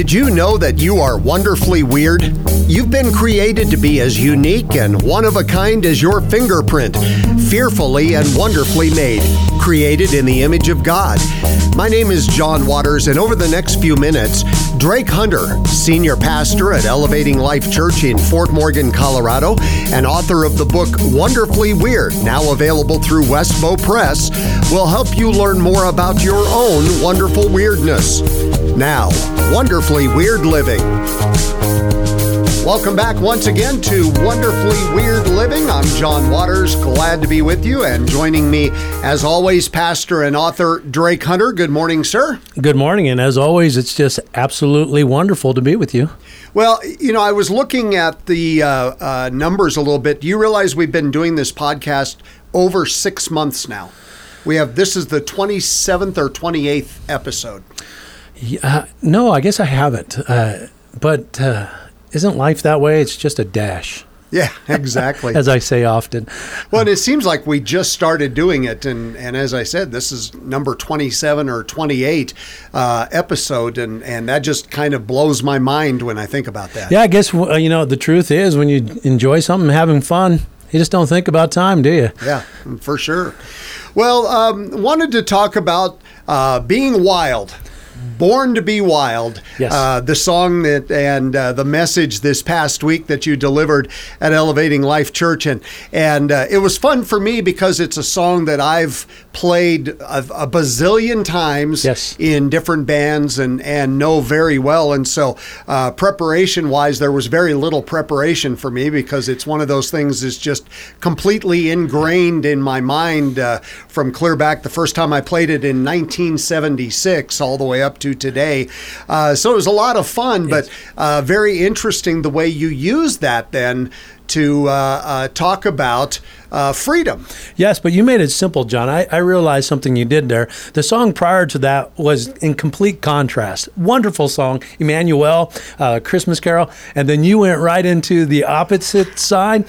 Did you know that you are wonderfully weird? You've been created to be as unique and one of a kind as your fingerprint, fearfully and wonderfully made, created in the image of God. My name is John Waters, and over the next few minutes, Drake Hunter, senior pastor at Elevating Life Church in Fort Morgan, Colorado, and author of the book Wonderfully Weird, now available through Westbow Press, will help you learn more about your own wonderful weirdness. Now, Wonderfully Weird Living. Welcome back once again to Wonderfully Weird Living. I'm John Waters, glad to be with you. And joining me, as always, pastor and author Drake Hunter. Good morning, sir. Good morning. And as always, it's just absolutely wonderful to be with you. Well, you know, I was looking at the uh, uh, numbers a little bit. Do you realize we've been doing this podcast over six months now? We have this is the 27th or 28th episode. Yeah, no, I guess I haven't. Uh, but uh, isn't life that way? It's just a dash. Yeah, exactly. as I say often. Well, it seems like we just started doing it, and, and as I said, this is number twenty-seven or twenty-eight uh, episode, and and that just kind of blows my mind when I think about that. Yeah, I guess uh, you know the truth is when you enjoy something, having fun, you just don't think about time, do you? Yeah, for sure. Well, um, wanted to talk about uh, being wild. Born to Be Wild. Yes. Uh, the song that and uh, the message this past week that you delivered at Elevating Life Church, and and uh, it was fun for me because it's a song that I've played a, a bazillion times yes. in different bands and and know very well. And so uh, preparation wise, there was very little preparation for me because it's one of those things that's just completely ingrained in my mind uh, from clear back the first time I played it in 1976 all the way up to today. Uh, so it was a lot of fun, yes. but uh, very interesting the way you use that then to uh, uh, talk about uh, freedom. Yes, but you made it simple, John. I, I, realized something you did there. The song prior to that was in complete contrast. Wonderful song, Emmanuel, uh, Christmas Carol. And then you went right into the opposite side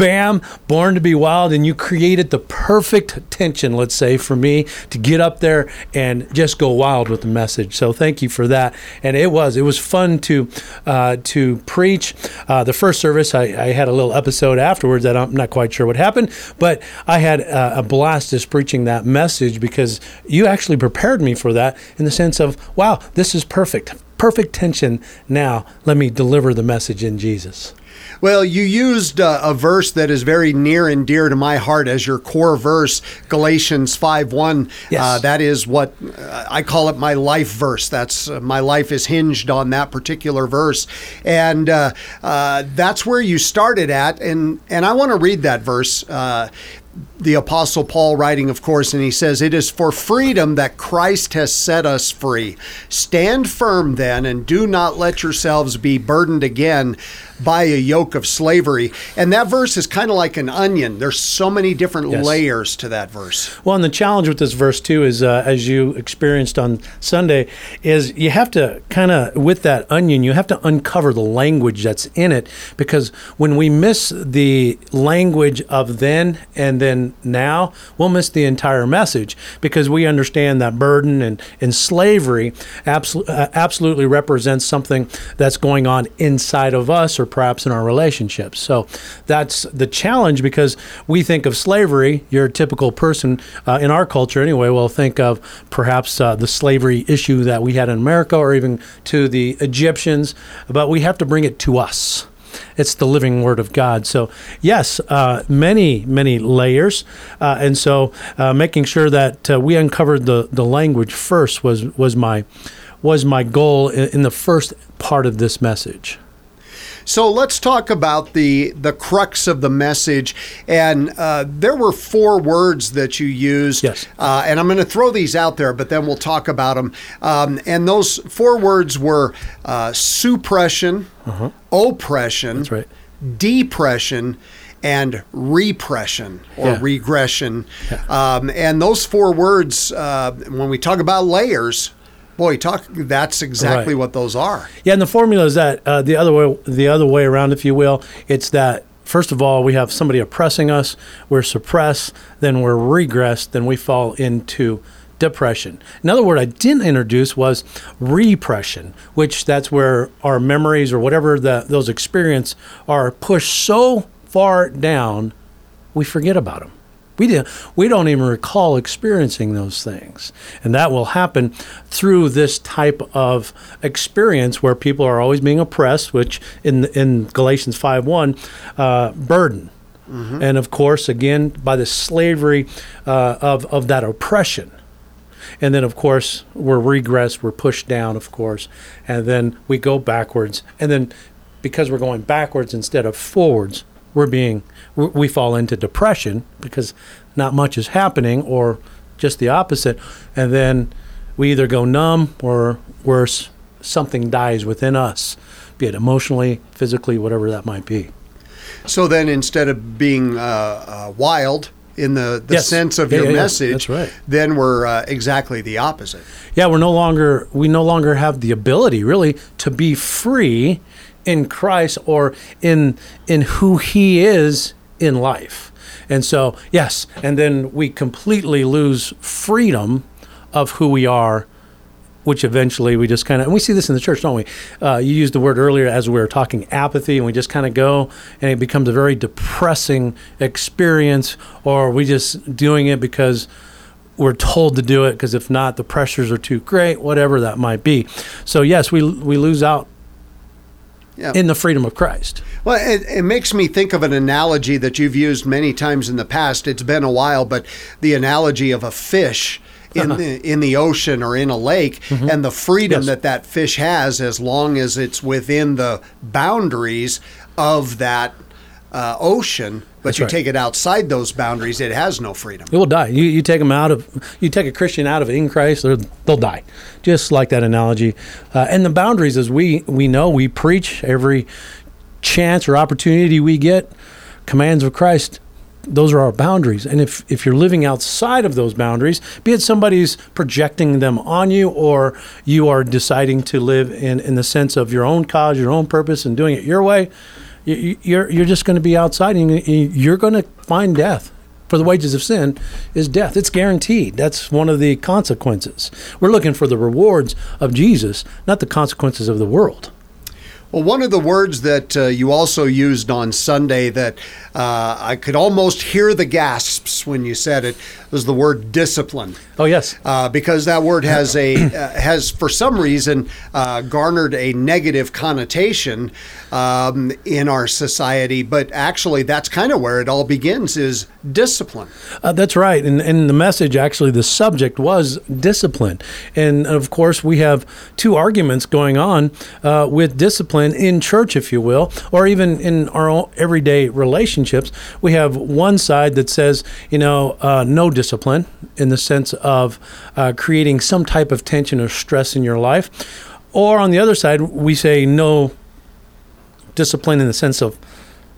bam, born to be wild, and you created the perfect tension, let's say, for me to get up there and just go wild with the message. So thank you for that. And it was it was fun to uh, to preach. Uh, the first service, I, I, had a little episode afterwards that I'm not quite sure what happened, but I had uh, a blast just preaching that message because you actually prepared me for that in the sense of, wow, this is perfect perfect tension. Now, let me deliver the message in Jesus. Well, you used uh, a verse that is very near and dear to my heart as your core verse, Galatians 5 1. Yes. Uh, that is what uh, I call it my life verse. That's uh, my life is hinged on that particular verse. And uh, uh, that's where you started at. And, and I want to read that verse the Apostle Paul writing, of course, and he says, It is for freedom that Christ has set us free. Stand firm then, and do not let yourselves be burdened again by a yoke of slavery. And that verse is kind of like an onion. There's so many different yes. layers to that verse. Well, and the challenge with this verse, too, is uh, as you experienced on Sunday, is you have to kind of, with that onion, you have to uncover the language that's in it. Because when we miss the language of then and then now, we'll miss the entire message because we understand that burden and, and slavery absol- uh, absolutely represents something that's going on inside of us or perhaps in our relationships. So that's the challenge because we think of slavery, your typical person uh, in our culture anyway, will think of perhaps uh, the slavery issue that we had in America or even to the Egyptians, but we have to bring it to us it's the living word of God. So, yes, uh, many, many layers. Uh, and so, uh, making sure that uh, we uncovered the, the language first was, was, my, was my goal in, in the first part of this message. So let's talk about the the crux of the message. And uh, there were four words that you used. Yes. Uh, and I'm going to throw these out there, but then we'll talk about them. Um, and those four words were uh, suppression, uh-huh. oppression. Right. Depression and repression or yeah. regression. Yeah. Um, and those four words, uh, when we talk about layers, Boy, talk. That's exactly right. what those are. Yeah, and the formula is that uh, the other way, the other way around, if you will. It's that first of all, we have somebody oppressing us, we're suppressed, then we're regressed, then we fall into depression. Another word I didn't introduce was repression, which that's where our memories or whatever the, those experiences are pushed so far down, we forget about them. We, didn't, we don't even recall experiencing those things. And that will happen through this type of experience where people are always being oppressed, which in, in Galatians 5 1, uh, burden. Mm-hmm. And of course, again, by the slavery uh, of, of that oppression. And then, of course, we're regressed, we're pushed down, of course, and then we go backwards. And then, because we're going backwards instead of forwards, we're being we fall into depression because not much is happening or just the opposite and then we either go numb or worse something dies within us be it emotionally physically whatever that might be so then instead of being uh, uh, wild in the, the yes. sense of yeah, your yeah, message yeah. Right. then we're uh, exactly the opposite yeah we're no longer we no longer have the ability really to be free in Christ or in in who he is in life. And so, yes, and then we completely lose freedom of who we are, which eventually we just kind of, and we see this in the church, don't we? Uh, you used the word earlier as we were talking apathy, and we just kind of go, and it becomes a very depressing experience, or we just doing it because we're told to do it, because if not, the pressures are too great, whatever that might be. So, yes, we, we lose out yeah. in the freedom of Christ. Well, it, it, makes me think of an analogy that you've used many times in the past. It's been a while, but the analogy of a fish. In the in the ocean or in a lake, mm-hmm. and the freedom yes. that that fish has, as long as it's within the boundaries of that uh, ocean, but That's you right. take it outside those boundaries, it has no freedom. It will die. You, you take them out of, you take a Christian out of in Christ, they'll die. Just like that analogy. Uh, and the boundaries, as we we know, we preach every chance or opportunity we get. Commands of Christ those are our boundaries. And if, if you're living outside of those boundaries, be it somebody's projecting them on you or you are deciding to live in, in the sense of your own cause, your own purpose, and doing it your way, you're you're just going to be outside and you're going to find death. For the wages of sin is death. It's guaranteed. That's one of the consequences. We're looking for the rewards of Jesus, not the consequences of the world. Well, one of the words that uh, you also used on Sunday that uh, I could almost hear the gasps when you said it was the word discipline. Oh yes, uh, because that word has a uh, has for some reason uh, garnered a negative connotation um, in our society, but actually that's kind of where it all begins is discipline. Uh, that's right, and and the message actually the subject was discipline, and of course we have two arguments going on with discipline discipline in church, if you will, or even in our everyday relationships, we have one side that says, you know, uh, no discipline in the sense of uh, creating some type of tension or stress in your life. Or on the other side, we say no discipline in the sense of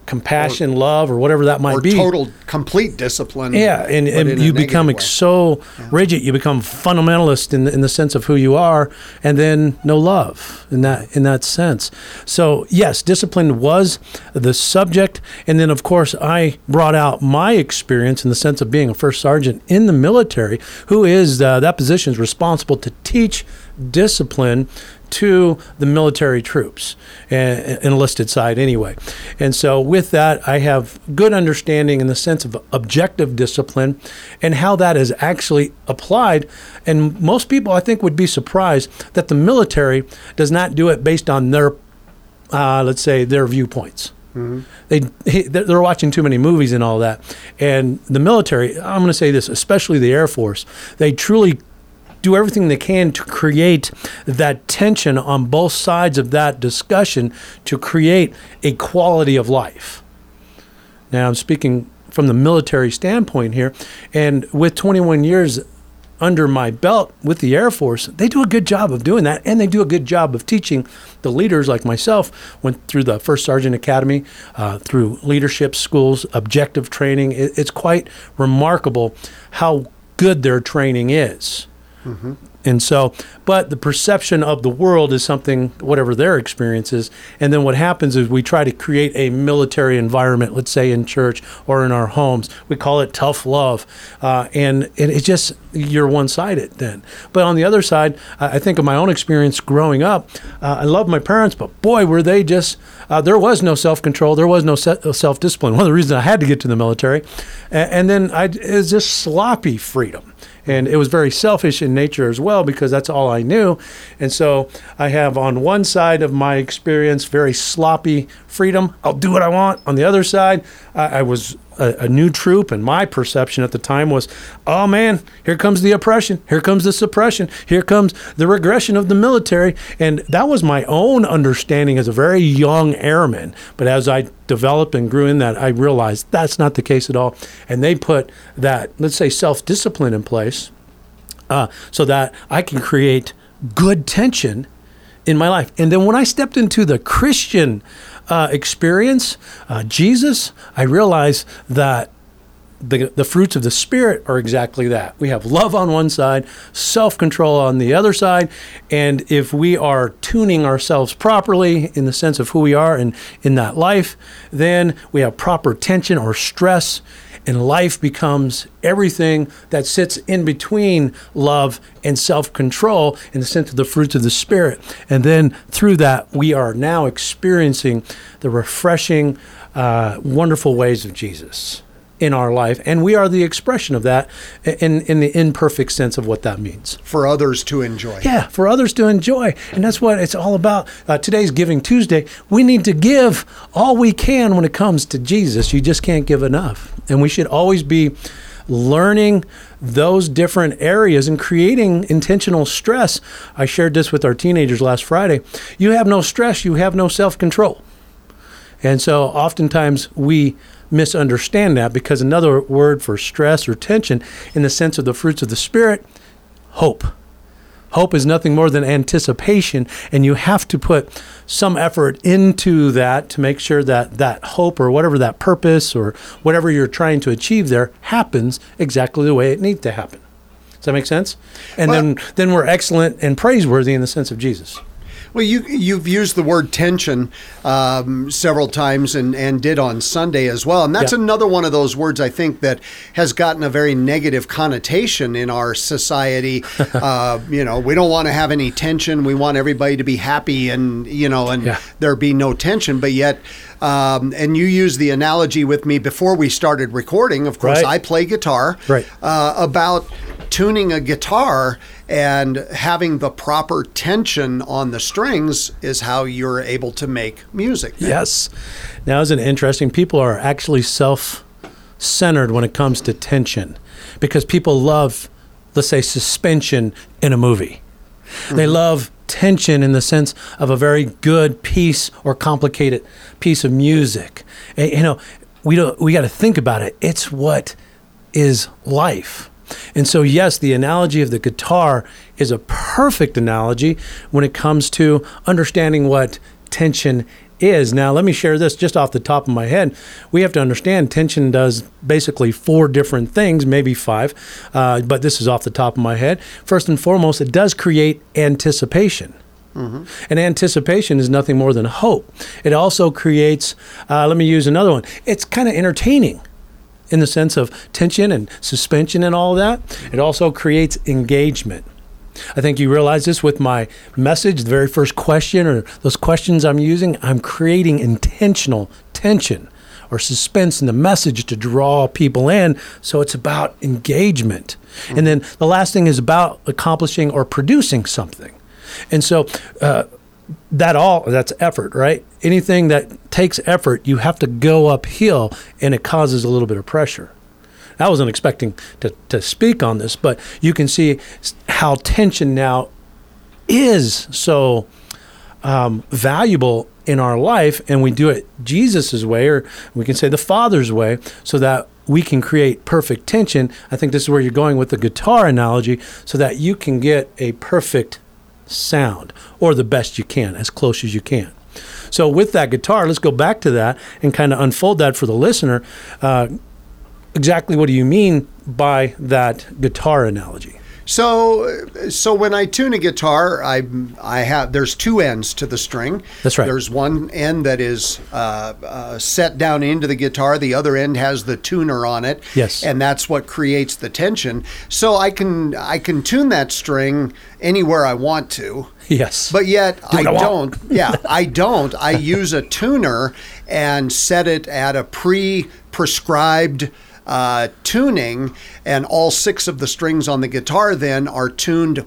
compassion, or, love, or whatever that might or be. Total, complete discipline. Yeah, and, and you become so yeah. rigid. You become fundamentalist in the, in the sense of who you are, and then no love in that in that sense. So yes, discipline was the subject, and then of course I brought out my experience in the sense of being a first sergeant in the military, who is uh, that position is responsible to teach discipline to the military troops, enlisted side anyway. And so, with that, I have good understanding in the sense of objective discipline and how that is actually applied. And most people, I think, would be surprised that the military does not do it based on their, uh, let's say, their viewpoints. Mm-hmm. They they're watching too many movies and all that, and the military. I'm going to say this, especially the Air Force. They truly do everything they can to create that tension on both sides of that discussion to create a quality of life. Now, I'm speaking from the military standpoint here, and with 21 years under my belt with the Air Force, they do a good job of doing that, and they do a good job of teaching the leaders like myself. Went through the First Sergeant Academy, uh, through leadership schools, objective training. It, it's quite remarkable how good their training is And so, but the perception of the world is something, whatever their experience is. And then what happens is we try to create a military environment, let's say in church or in our homes. We call it tough love. Uh, and it, just, you're one sided then. But on the other side, I think of my own experience growing up. Uh, I love my parents, but boy, were they just, uh, there was no self control, there was no self discipline. One of the reasons I had to get to the military. And, and then I, was just sloppy freedom and it was very selfish in nature as well because that's all I knew. And so I have on one side of my experience very sloppy freedom. I'll do what I want. On the other side, I, I was a, a, new troop, and my perception at the time was, oh man, here comes the oppression, here comes the suppression, here comes the regression of the military. And that was my own understanding as a very young airman. But as I developed and grew in that, I realized that's not the case at all. And they put that, let's say, self discipline in place uh, so that I can create good tension in my life. And then when I stepped into the Christian uh, experience, uh, Jesus, I realized that the, the fruits of the Spirit are exactly that. We have love on one side, self control on the other side. And if we are tuning ourselves properly in the sense of who we are in, in that life, then we have proper tension or stress and life becomes everything that sits in between love and self control in the sense of the fruits of the Spirit. And then through that, we are now experiencing the refreshing, uh, wonderful ways of Jesus in our life, and we are the expression of that in in the imperfect sense of what that means for others to enjoy. Yeah, for others to enjoy, and that's what it's all about. Uh, today's Giving Tuesday. We need to give all we can when it comes to Jesus. You just can't give enough, and we should always be learning those different areas and creating intentional stress. I shared this with our teenagers last Friday. You have no stress, you have no self control. And so oftentimes we misunderstand that because another word for stress or tension in the sense of the fruits of the Spirit, hope. Hope is nothing more than anticipation, and you have to put some effort into that to make sure that that hope or whatever that purpose or whatever you're trying to achieve there happens exactly the way it needs to happen. Does that make sense? And well, then, then we're excellent and praiseworthy in the sense of Jesus. Well, you you've used the word tension um, several times and, and did on Sunday as well, and that's yeah. another one of those words I think that has gotten a very negative connotation in our society. uh, you know, we don't want to have any tension. We want everybody to be happy, and you know, and yeah. there be no tension. But yet, um, and you used the analogy with me before we started recording. Of course, right. I play guitar. Right. Uh, about tuning a guitar and having the proper tension on the strings is how you're able to make music. Yes. Now, isn't it interesting? People are actually self centered when it comes to tension because people love, let's say, suspension in a movie. Mm-hmm. They love tension in the sense of a very good piece or complicated piece of music. And, you know, we don't we got to think about it. It's what is life. And so, yes, the analogy of the guitar is a perfect analogy when it comes to understanding what tension is. Now, let me share this just off the top of my head. We have to understand tension does basically four different things, maybe five, uh, but this is off the top of my head. First and foremost, it does create anticipation. Mm-hmm. And anticipation is nothing more than hope. It also creates, uh, let me use another one, it's kind of entertaining in the sense of tension and suspension and all that. It also creates engagement. I think you realize this with my message, the very first question or those questions I'm using, I'm creating intentional tension or suspense in the message to draw people in. So it's about engagement. Mm-hmm. And then the last thing is about accomplishing or producing something. And so, uh, that all that's effort, right? Anything that takes effort, you have to go uphill and it causes a little bit of pressure. I wasn't expecting to, to speak on this, but you can see how tension now is so um, valuable in our life, and we do it Jesus's way, or we can say the Father's way, so that we can create perfect tension. I think this is where you're going with the guitar analogy, so that you can get a perfect sound or the best you can, as close as you can. So, with that guitar, let's go back to that and kind of unfold that for the listener. Uh, exactly what do you mean by that guitar analogy? So, so when I tune a guitar, I I have there's two ends to the string. That's right. There's one end that is uh, uh, set down into the guitar. The other end has the tuner on it. Yes. and that's what creates the tension. So I can I can tune that string anywhere I want to. Yes. But yet I, I don't. Yeah, I don't. I use a tuner and set it at a pre-prescribed uh, tuning, and all six of the strings on the guitar then are tuned,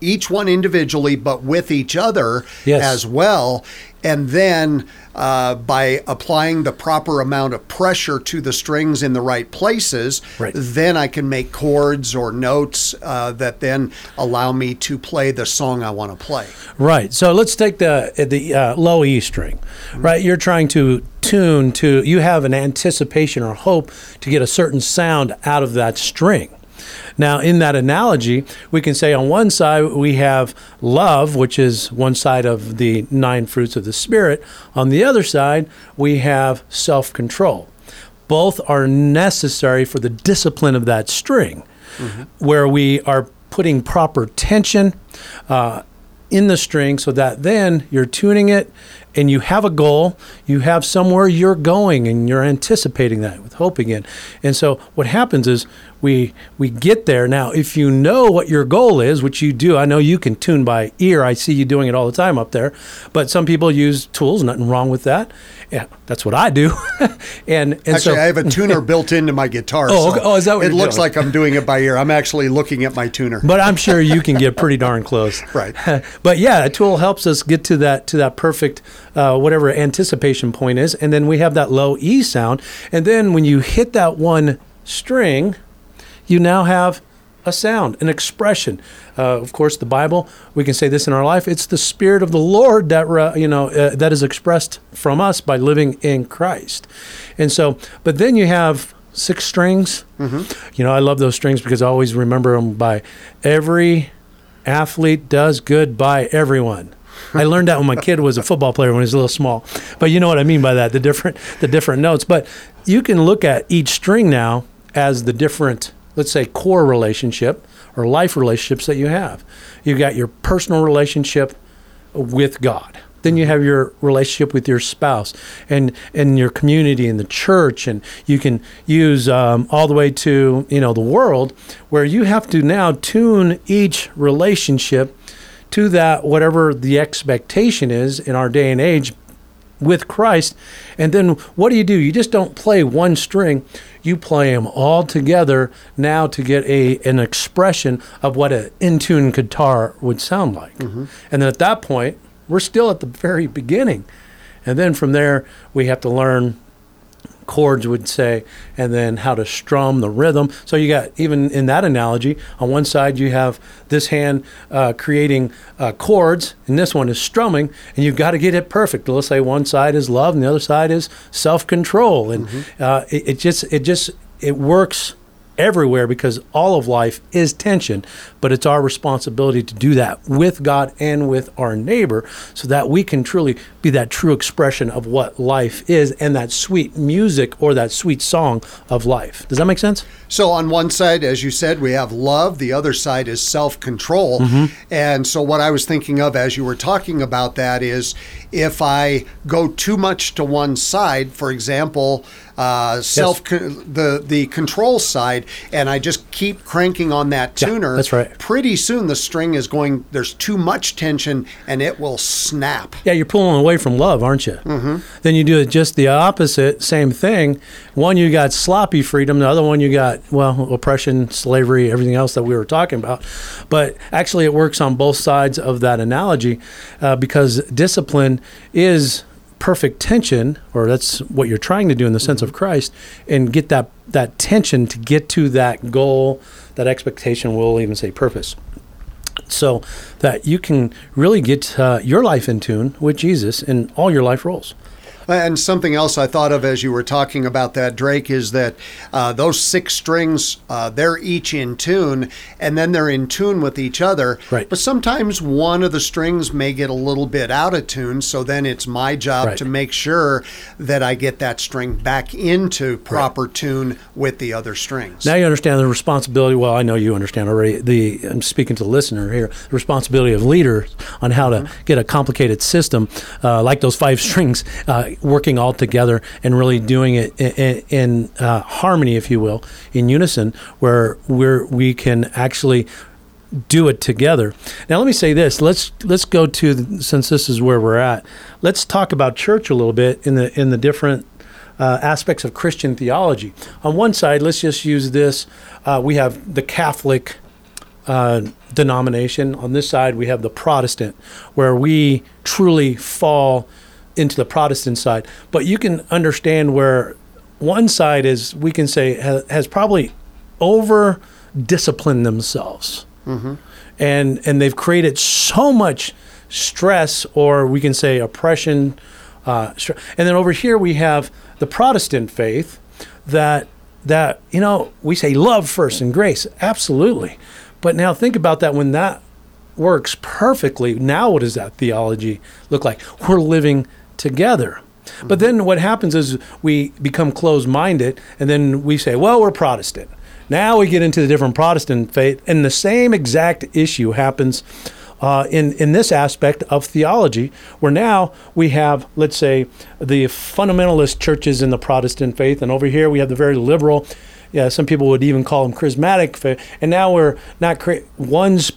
each one individually, but with each other Yes. as well. And then uh, by applying the proper amount of pressure to the strings in the right places, Right. then I can make chords or notes uh, that then allow me to play the song I want to play. Right. So let's take the the uh, low E string. Right. You're trying to tune to. You have an anticipation or hope to get a certain sound out of that string. Now, in that analogy, we can say on one side we have love, which is one side of the nine fruits of the Spirit. On the other side, we have self control. Both are necessary for the discipline of that string, where we are putting proper tension uh, in the string so that then you're tuning it and you have a goal, you have somewhere you're going and you're anticipating that with hoping it. And so what happens is we we get there. Now, if you know what your goal is, which you do, I know you can tune by ear. I see you doing it all the time up there. But some people use tools, nothing wrong with that. Yeah, that's what I do. and and Actually, so I have a tuner built into my guitar. Oh, so okay. Oh, is that what it looks doing? like I'm doing it by ear. I'm actually looking at my tuner. but I'm sure you can get pretty darn close. Right. but yeah, a tool helps us get to that to that perfect uh, whatever anticipation point is, and then we have that low E sound, and then when you hit that one string, you now have a sound, an expression. Uh, of course, the Bible. We can say this in our life. It's the Spirit of the Lord that uh, you know uh, that is expressed from us by living in Christ, and so. But then you have six strings. You know, I love those strings because I always remember them by every athlete does good by everyone. I learned that when my kid was a football player when he was a little small. But you know what I mean by that, the different the different notes. But you can look at each string now as the different, let's say, core relationship or life relationships that you have. You've got your personal relationship with God. Then you have your relationship with your spouse and and your community and the church, and you can use um, all the way to you know the world, where you have to now tune each relationship to that whatever the expectation is in our day and age with Christ. And then what do you do? You just don't play one string, you play them all together now to get a an expression of what an in tune guitar would sound like. Mm-hmm. And then at that point, we're still at the very beginning. And then from there, we have to learn chords would say, and then how to strum the rhythm. So you got even in that analogy, on one side you have this hand uh, creating uh, chords, and this one is strumming, and you've got to get it perfect. Let's say one side is love, and the other side is self-control, and uh, it, it just it just it works everywhere because all of life is tension, but it's our responsibility to do that with God and with our neighbor so that we can truly be that true expression of what life is and that sweet music or that sweet song of life. Does that make sense? So on one side, as you said, we have love. The other side is self-control. Mm-hmm. And so what I was thinking of as you were talking about that is if I go too much to one side, for example, uh, self the the control side, and I just keep cranking on that Yeah, tuner. that's right. Pretty soon the string is going. There's too much tension, and it will snap. Yeah, you're pulling away from love, aren't you? Mm-hmm. Then you do it just the opposite, same thing. One, you got sloppy freedom. The other one, you got, well, oppression, slavery, everything else that we were talking about. But actually, it works on both sides of that analogy uh, because discipline is perfect tension, or that's what you're trying to do in the sense of Christ, and get that, that tension to get to that goal, that expectation, we'll even say purpose so that you can really get uh, your life in tune with Jesus in all your life roles. And something else I thought of as you were talking about that, Drake, is that uh, those six strings, uh, they're each in tune, and then they're in tune with each other. Right. But sometimes one of the strings may get a little bit out of tune, so then it's my job Right. to make sure that I get that string back into proper tune with the other strings. Now you understand the responsibility. Well, I know you understand already. The I'm speaking to the listener here. The responsibility of leaders on how to get a complicated system uh, like those five strings uh, working all together and really doing it in, in uh, harmony, if you will, in unison, where we're we can actually do it together. Now, let me say this. Let's let's go to since this is where we're at. Let's talk about church a little bit in the in the different uh, aspects of Christian theology. On one side, let's just use this. Uh, we have the Catholic uh, denomination. On this side, we have the Protestant, where we truly fall into the Protestant side. But you can understand where one side is, we can say, has, has probably over disciplined themselves. And, and they've created so much stress, or we can say oppression. Uh, str- and then over here, we have the Protestant faith that that you know we say love first and grace absolutely but now think about that when that works perfectly now what does that theology look like we're living together but then what happens is we become closed-minded and then we say well we're protestant now we get into the different protestant faith and the same exact issue happens uh, in in this aspect of theology, where now we have, let's say, the fundamentalist churches in the Protestant faith, and over here we have the very liberal. Yeah, some people would even call them charismatic faith, and now we're not cra- one's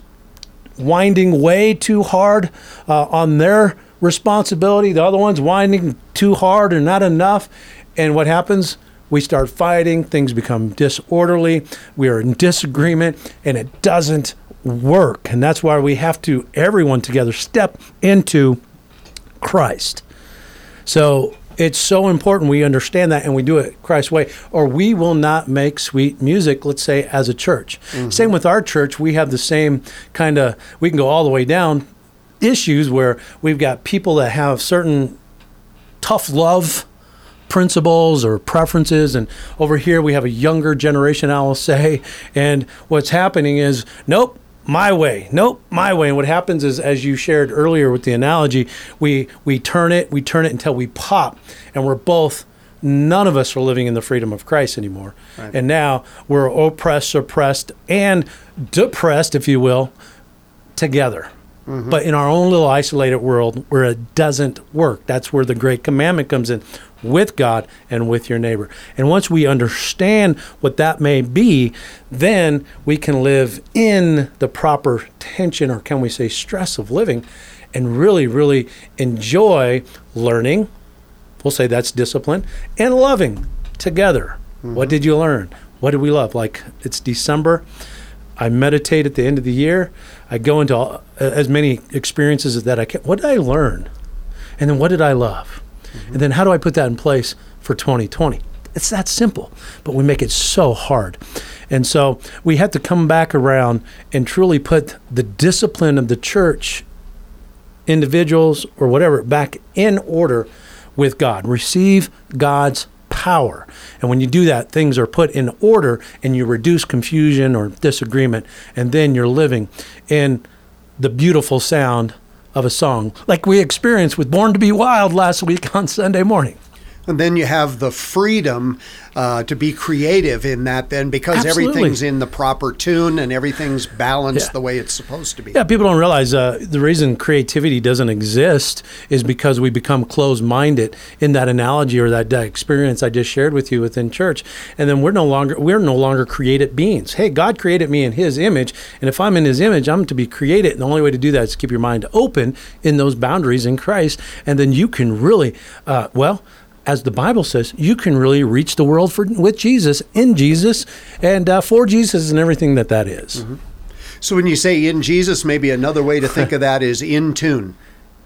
winding way too hard uh, on their responsibility. The other one's winding too hard or not enough. And what happens? We start fighting. Things become disorderly. We are in disagreement, and it doesn't work. And that's why we have to, everyone together, step into Christ. So it's so important we understand that and we do it Christ's way, or we will not make sweet music, let's say, as a church. Mm-hmm. Same with our church. We have the same kind of, we can go all the way down issues where we've got people that have certain tough love principles or preferences and over here we have a younger generation i will say and what's happening is nope my way nope my way. And what happens is as you shared earlier with the analogy we we turn it we turn it until we pop and we're both none of us are living in the freedom of christ anymore. And now we're oppressed suppressed and depressed if you will together. Mm-hmm. But in our own little isolated world where it doesn't work, that's where the great commandment comes in with God and with your neighbor. And once we understand what that may be, then we can live in the proper tension, or can we say stress of living, and really, really enjoy learning. We'll say that's discipline and loving together. Mm-hmm. What did you learn? What did we love? Like it's December. I meditate at the end of the year. I go into all, as many experiences as that I can. What did I learn? And then what did I love? Mm-hmm. And then how do I put that in place for 2020? It's that simple, but we make it so hard. And so we have to come back around and truly put the discipline of the church, individuals or whatever, back in order with God. Receive God's power. And when you do that, things are put in order and you reduce confusion or disagreement. And then you're living in the beautiful sound of a song, like we experienced with Born to Be Wild last week on Sunday morning. And then you have the freedom uh, to be creative in that, then, because Absolutely. everything's in the proper tune and everything's balanced Yeah. the way it's supposed to be. Yeah, people don't realize uh, the reason creativity doesn't exist is because we become closed-minded in that analogy or that, that experience I just shared with you within church, and then we're no longer we're no longer created beings. Hey, God created me in His image, and if I'm in His image, I'm to be created. And the only way to do that is to keep your mind open in those boundaries in Christ, and then you can really, uh, well. As the Bible says, you can really reach the world for with Jesus, in Jesus, and uh, for Jesus, and everything that that is. So when you say in Jesus, maybe another way to think of that is in tune.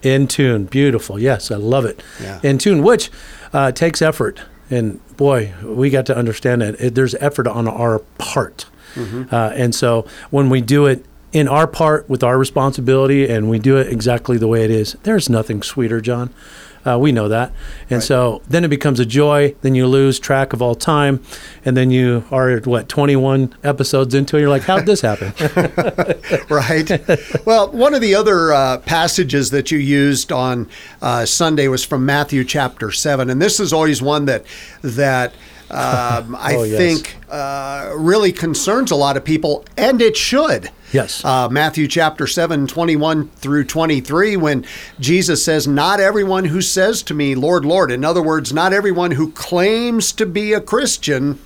In tune, beautiful. Yes, I love it. Yeah. In tune, which uh, takes effort, and boy, we got to understand that it, there's effort on our part, uh, and so when we do it in our part with our responsibility and we do it exactly the way it is, there's nothing sweeter, John. Uh, we know that. And Right. so then it becomes a joy. Then you lose track of all time. And then you are, at what, 21 episodes into it. You're like, how'd this happen? right? well, one of the other uh, passages that you used on uh, Sunday was from Matthew chapter seven, and this is always one that that um, I Oh, yes. think uh, really concerns a lot of people, and it should. Yes. Uh, Matthew chapter 7, 21 through 23, when Jesus says, Not everyone who says to me, Lord, Lord, in other words, not everyone who claims to be a Christian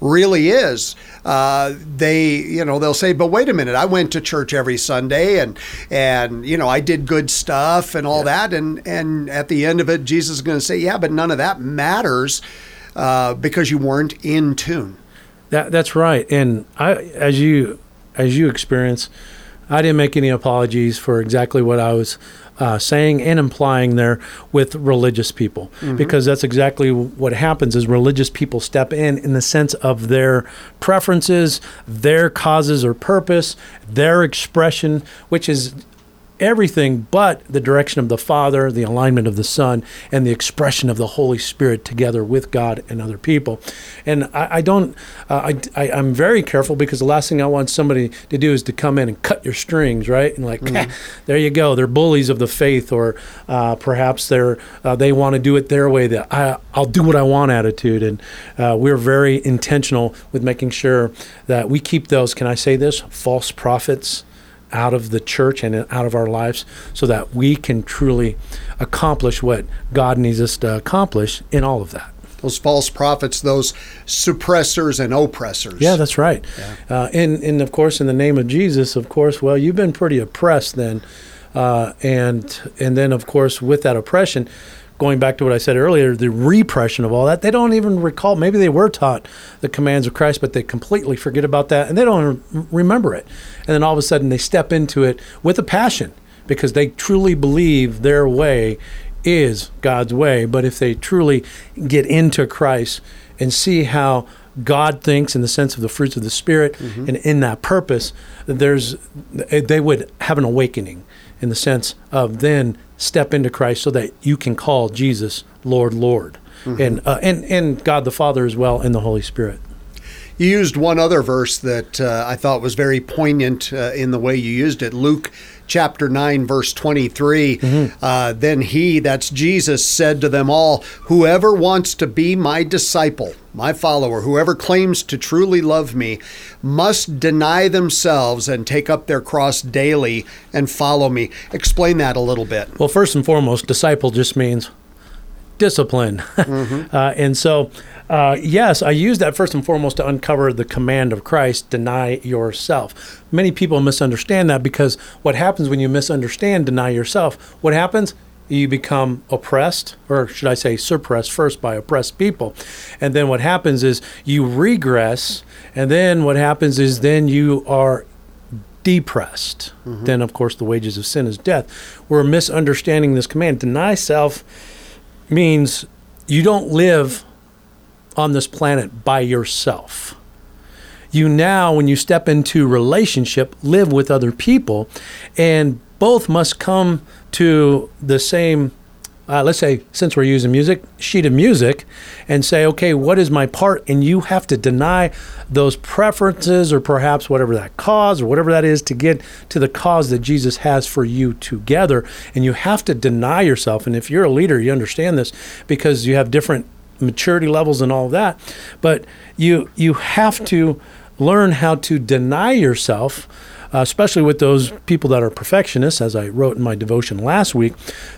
really is. Uh, they, you know, they'll say, "But wait a minute, I went to church every Sunday, and and you know, I did good stuff and all that." And and at the end of it, Jesus is going to say, "Yeah, but none of that matters uh, because you weren't in tune." That that's right. And I, as you as you experience, I didn't make any apologies for exactly what I was uh, saying and implying there with religious people, because that's exactly what happens. Is religious people step in in the sense of their preferences, their causes or purpose, their expression, which is everything but the direction of the Father, the alignment of the Son, and the expression of the Holy Spirit together with God and other people. And I, I don't, uh, I, I, I'm very careful because the last thing I want somebody to do is to come in and cut your strings, right? And like, "Eh, there you go, they're bullies of the faith, or uh, perhaps they're uh, they want to do it their way. That I, I'll do what I want attitude. And uh, we're very intentional with making sure that we keep those. Can I say this? False prophets out of the church and out of our lives so that we can truly accomplish what God needs us to accomplish in all of that. Those false prophets, those suppressors and oppressors. Yeah, that's right. Uh, and, and of course, in the name of Jesus, of course, well, you've been pretty oppressed then. Uh, and and then, of course, with that oppression, going back to what I said earlier, the repression of all that, they don't even recall. Maybe they were taught the commands of Christ, but they completely forget about that and they don't remember it. And then all of a sudden, they step into it with a passion because they truly believe their way is God's way. But if they truly get into Christ and see how God thinks in the sense of the fruits of the Spirit mm-hmm. and in that purpose, there's they would have an awakening in the sense of then step into Christ so that you can call Jesus Lord, Lord, and uh, and and God the Father as well and the Holy Spirit. You used one other verse that uh, I thought was very poignant uh, in the way you used it. Luke chapter 9, verse 23. Uh, then he, that's Jesus, said to them all, Whoever wants to be my disciple, my follower, whoever claims to truly love me, must deny themselves and take up their cross daily and follow me. Explain that a little bit. Well, first and foremost, disciple just means discipline. uh, and so, uh, yes, I use that first and foremost to uncover the command of Christ deny yourself. Many people misunderstand that because what happens when you misunderstand deny yourself? What happens? You become oppressed, or should I say, suppressed first by oppressed people. And then what happens is you regress. And then what happens is then you are depressed. Then, of course, the wages of sin is death. We're misunderstanding this command. Deny self means you don't live on this planet by yourself. You now, when you step into relationship, live with other people, and both must come to the same uh, let's say, since we're using music, sheet of music, and say, okay, what is my part? And you have to deny those preferences or perhaps whatever that cause or whatever that is to get to the cause that Jesus has for you together. And you have to deny yourself. And if you're a leader, you understand this because you have different maturity levels and all of that. But you you have to learn how to deny yourself especially with those people that are perfectionists, as I wrote in my devotion last week,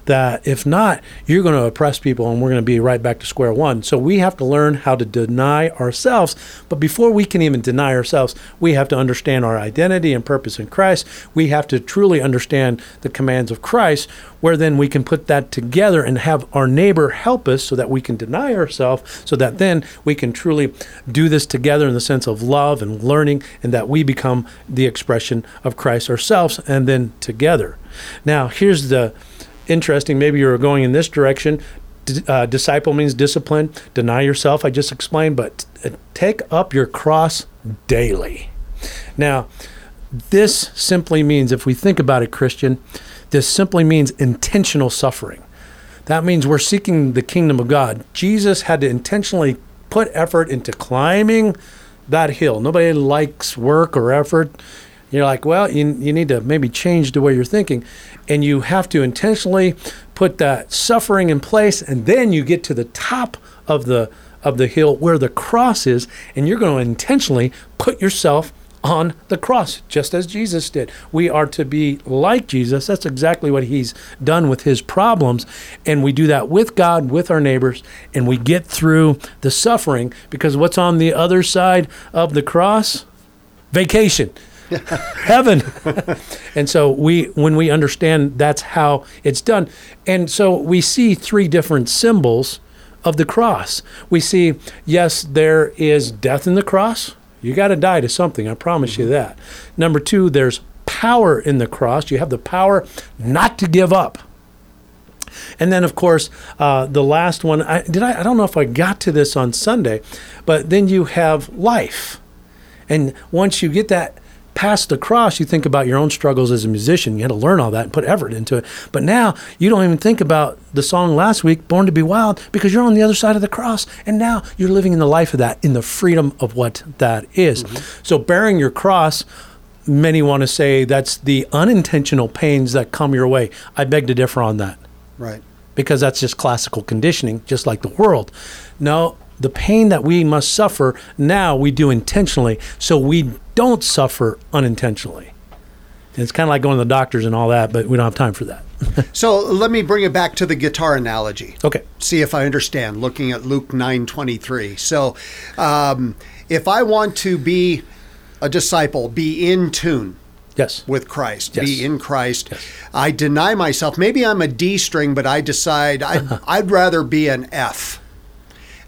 that if not, you're going to oppress people and we're going to be right back to square one. So we have to learn how to deny ourselves. But before we can even deny ourselves, we have to understand our identity and purpose in Christ. We have to truly understand the commands of Christ, where then we can put that together and have our neighbor help us so that we can deny ourselves, so that then we can truly do this together in the sense of love and learning, and that we become the expression of Christ ourselves and then together. Now, here's the interesting maybe you're going in this direction. Uh, disciple means discipline, deny yourself, I just explained, but uh, take up your cross daily. Now, this simply means, if we think about it, Christian, this simply means intentional suffering. That means we're seeking the kingdom of God. Jesus had to intentionally put effort into climbing that hill. Nobody likes work or effort. You're like, well, you, you need to maybe change the way you're thinking. And you have to intentionally put that suffering in place. And then you get to the top of the, of the hill where the cross is. And you're going to intentionally put yourself on the cross, just as Jesus did. We are to be like Jesus. That's exactly what he's done with his problems. And we do that with God, with our neighbors, and we get through the suffering because what's on the other side of the cross? Vacation. heaven and so we when we understand that's how it's done and so we see three different symbols of the cross we see yes there is death in the cross you got to die to something. I promise mm-hmm. you that. Number two, there's power in the cross. You have the power not to give up. And then, of course, uh, the last one. I, did I? I don't know if I got to this on Sunday, but then you have life, and once you get that past the cross, you think about your own struggles as a musician. You had to learn all that and put effort into it. But now you don't even think about the song last week, Born to Be Wild, because you're on the other side of the cross. And now you're living in the life of that, in the freedom of what that is. Mm-hmm. So bearing your cross, many want to say that's the unintentional pains that come your way. I beg to differ on that. Right. Because that's just classical conditioning, just like the world. No, the pain that we must suffer now we do intentionally so we don't suffer unintentionally. And it's kind of like going to the doctors and all that, but we don't have time for that. so let me bring it back to the guitar analogy. Okay. See if I understand. Looking at Luke nine twenty three. So, um, if I want to be a disciple, be in tune. Yes. With Christ, yes. be in Christ. Yes. I deny myself. Maybe I'm a D string, but I decide I'd, I'd rather be an F.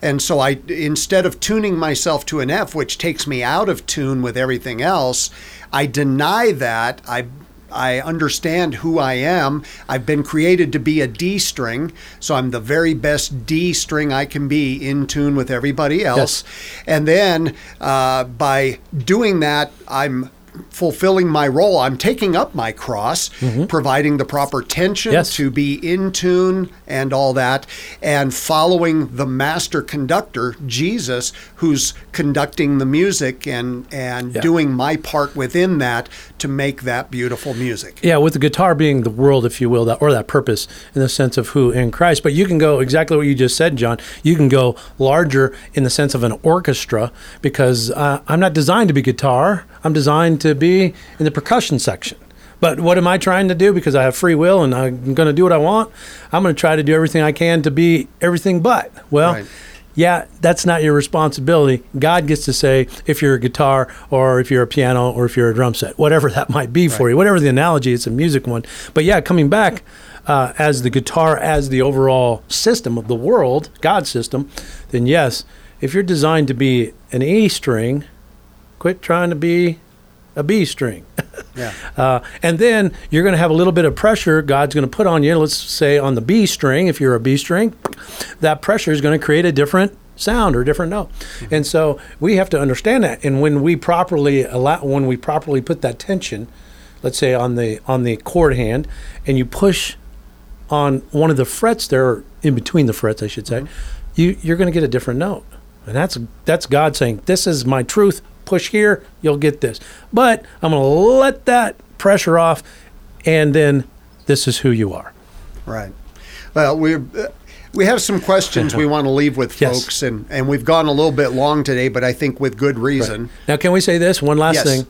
And so I instead of tuning myself to an F, which takes me out of tune with everything else, I deny that. I I understand who I am. I've been created to be a D string, so I'm the very best D string I can be in tune with everybody else. Yes. And then uh, by doing that, I'm fulfilling my role. I'm taking up my cross, mm-hmm. providing the proper tension yes. to be in tune and all that, and following the master conductor, Jesus, who's conducting the music and and yeah. doing my part within that to make that beautiful music. Yeah, with the guitar being the world, if you will, that or that purpose in the sense of who in Christ. But you can go exactly what you just said, John. You can go larger in the sense of an orchestra because uh, I'm not designed to be guitar. I'm designed to be in the percussion section. But what am I trying to do? Because I have free will and I'm going to do what I want. I'm going to try to do everything I can to be everything but. Well, right. yeah, that's not your responsibility. God gets to say if you're a guitar or if you're a piano or if you're a drum set, whatever that might be for you, whatever the analogy, it's a music one. But yeah, coming back uh, as the guitar, as the overall system of the world, God's system, then yes, if you're designed to be an A string, Quit trying to be a B string. yeah. Uh, and then you're going to have a little bit of pressure God's going to put on you. Let's say on the B string, if you're a B string, that pressure is going to create a different sound or a different note. Mm-hmm. And so we have to understand that. And when we properly allow, when we properly put that tension, let's say on the on the chord hand, and you push on one of the frets there, in between the frets, I should say, mm-hmm. you you're going to get a different note. And that's that's God saying, "This is my truth push here, you'll get this. But I'm going to let that pressure off, and then this is who you are. Right. Well, we we have some questions we want to leave with folks, yes. and, and we've gone a little bit long today, but I think with good reason. Right. Now, can we say this one last yes. thing?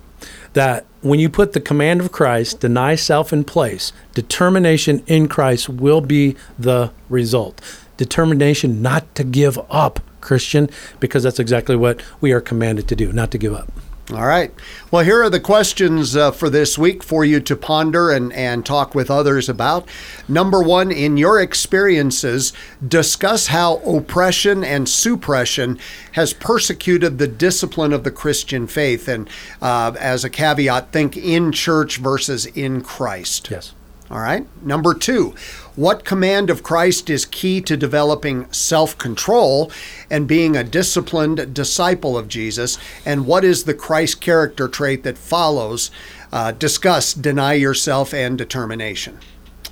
That when you put the command of Christ, deny self in place, determination in Christ will be the result. Determination not to give up Christian because that's exactly what we are commanded to do, not to give up. All right. Well, here are the questions uh, for this week for you to ponder and, and talk with others about. Number one, in your experiences, discuss how oppression and suppression has persecuted the discipline of the Christian faith. And uh, as a caveat, think in church versus in Christ. Yes. All right. Number two, what command of Christ is key to developing self control and being a disciplined disciple of Jesus? And what is the Christ character trait that follows uh, discuss deny yourself and determination.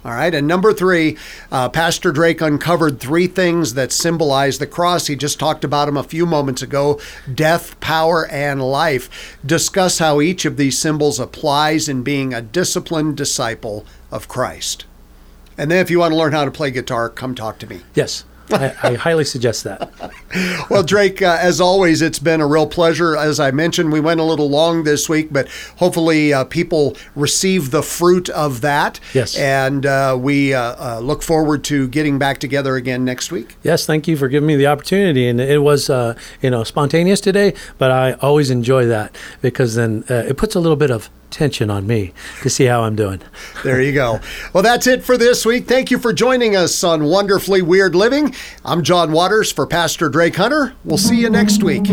All right. And number three, uh, Pastor Drake uncovered three things that symbolize the cross. He just talked about them a few moments ago death, power, and life. Discuss how each of these symbols applies in being a disciplined disciple of Christ. And then if you want to learn how to play guitar, come talk to me. Yes. I, I, highly suggest that. well, Drake, uh, as always, it's been a real pleasure. As I mentioned, we went a little long this week, but hopefully uh, people receive the fruit of that. Yes. And uh, we uh, uh, look forward to getting back together again next week. Yes, thank you for giving me the opportunity. And it was, uh, you know, spontaneous today, but I always enjoy that because then it puts a little bit of tension on me to see how I'm doing. there you go. Well, that's it for this week. Thank you for joining us on Wonderfully Weird Living. I'm John Waters for Pastor Drake Hunter. We'll see you next week.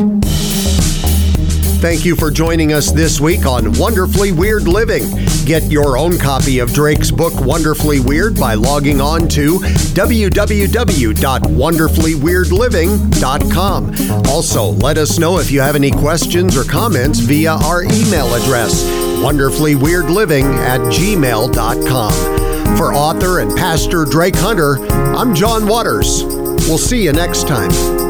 Thank you for joining us this week on Wonderfully Weird Living. Get your own copy of Drake's book, Wonderfully Weird, by logging on to www.wonderfullyweirdliving.com. Also, let us know if you have any questions or comments via our email address, wonderfullyweirdliving at gmail.com. For author and pastor Drake Hunter, I'm John Waters. We'll see you next time.